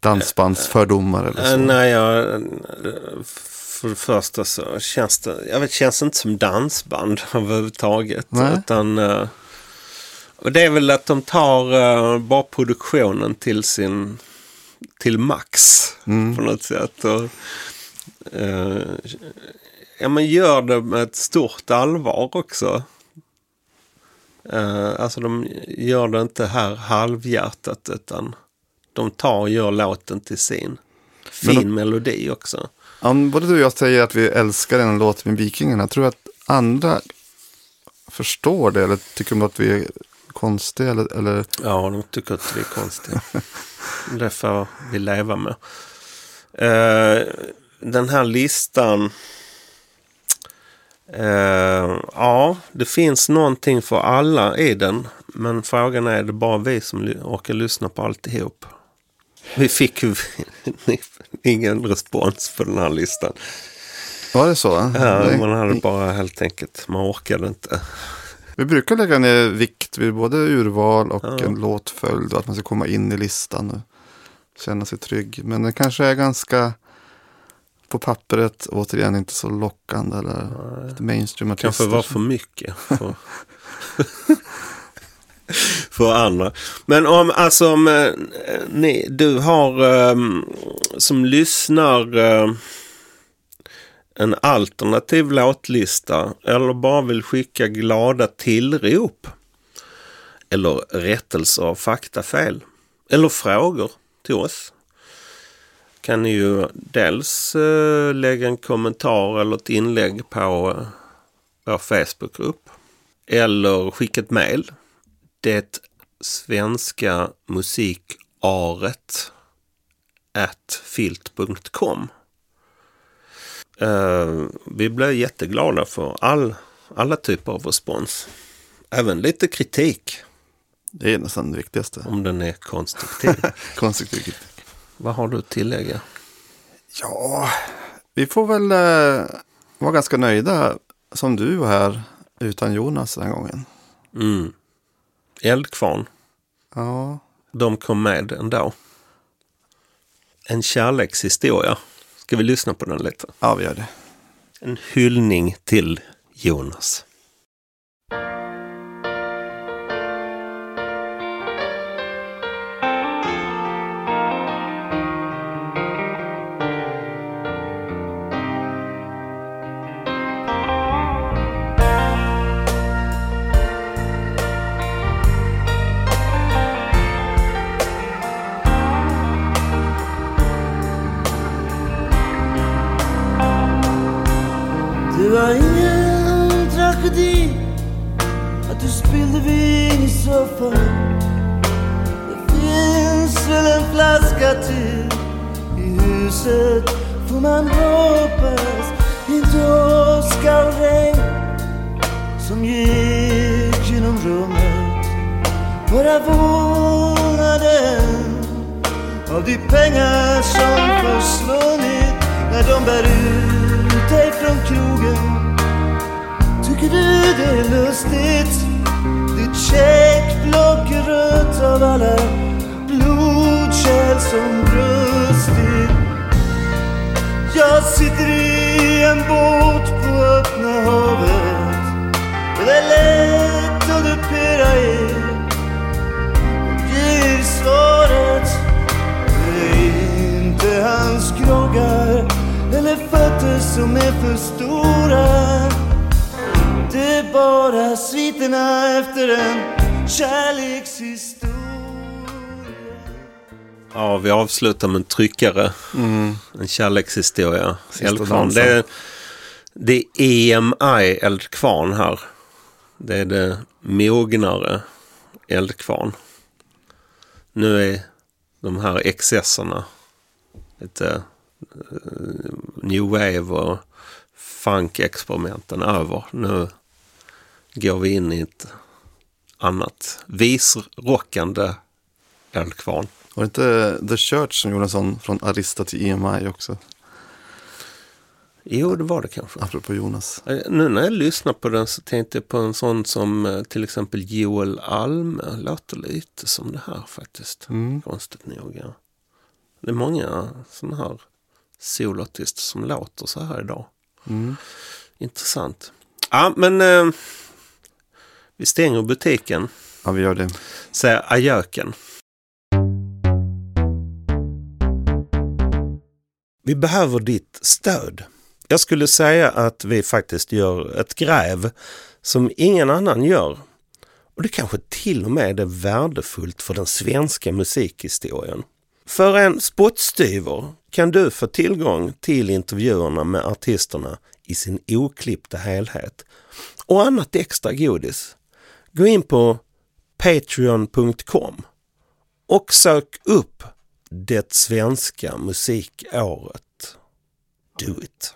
dansbandsfördomar eller Eh, så? nej, jag, eh, för det första så känns det, jag vet, känns inte som dansband överhuvudtaget. Nej. Utan, eh, och det är väl att de tar eh, bara produktionen till sin, till max Mm. på något sätt. Och, eh, ja, man gör det med ett stort allvar också. Eh, alltså de gör det inte här halvhjärtat utan de tar och gör låten till sin. Men Fin de- melodi också. Om både du och jag säger att vi älskar en låt med Vikingarna, tror du att andra förstår det eller tycker de att vi är konstiga? Eller, eller Ja, de tycker att vi är konstiga. det får vi leva med. Eh, den här listan. eh, ja, det finns någonting för alla i den. Men frågan är, är det bara vi som orkar lyssna på alltihop? Vi fick ju ingen respons på den här listan. var det så? Ja, Nej. man hade bara helt enkelt, man orkade inte. Vi brukar lägga ner vikt vid både urval och Ja. en låtföljd och att man ska komma in i listan och känna sig trygg. Men den kanske är ganska på pappret återigen inte så lockande eller mainstream artister. Kanske var för mycket. För, för andra. Men om, alltså, om eh, ni, du har eh, som lyssnar eh, en alternativ låtlista eller bara vill skicka glada tillrop eller rättelser av faktafel eller frågor till oss kan ni ju dels eh, lägga en kommentar eller ett inlägg på eh, vår Facebookgrupp. Eller skicka ett mejl. Det svenska musikaret at filt.com. Eh, vi blir jätteglada för all, alla typer av respons. Även lite kritik Det är nästan det viktigaste. om den är konstruktiv. Konstruktiv kritik. Vad har du att tillägga? Ja, vi får väl eh, vara ganska nöjda som du var här utan Jonas den här gången. Mm. Eldkvarn. Ja, De kom med ändå. En kärlekshistoria. Ska vi lyssna på den lite? ja vi gör det. En hyllning till Jonas. Du vin i soffan. Det finns väl en flaska till i huset får man hoppas. Inte åska och regn som gick genom rummet. Bara vålnaden av de pengar som försvunnit när de bär ut dig från krogen. Tycker du det är lustigt? Käckt checkblock rött av alla blodkärl som brustit. Jag sitter i en båt på öppna havet. Det är lätt att dupera er. Ger svaret. Det är inte hans groggar eller fötter som är för stora. Är bara sviterna efter en kärlekshistoria. Ja, vi avslutar med en tryckare. En kärlekshistoria. Eldkvarn. Det är, det är EMI Eldkvarn här. Det är det mognare Eldkvarn. Nu är de här excesserna lite eh, new wave och funk-experimenten över. Nu går vi in i ett annat visrockande Eldkvarn. Var det inte The Church som gjorde en sån från Arista till EMI också? Jo, det var det kanske. Apropå Jonas. Eh, Nu när jag lyssnar på den så tänkte jag på en sån som eh, till exempel Joel Alme. Låter lite som det här faktiskt. Mm. Konstigt nog. Ja. Det är många sådana här solartister som låter så här idag. Mm. Intressant. Ja, men eh, vi stänger butiken. Ja, vi gör det. Säger ajöken. Vi behöver ditt stöd. Jag skulle säga att vi faktiskt gör ett gräv som ingen annan gör. Och det kanske till och med är värdefullt för den svenska musikhistorien. För en spottstyver kan du få tillgång till intervjuerna med artisterna i sin oklippta helhet och annat extra godis. Gå in på patreon.com och sök upp det svenska musikåret. Do it!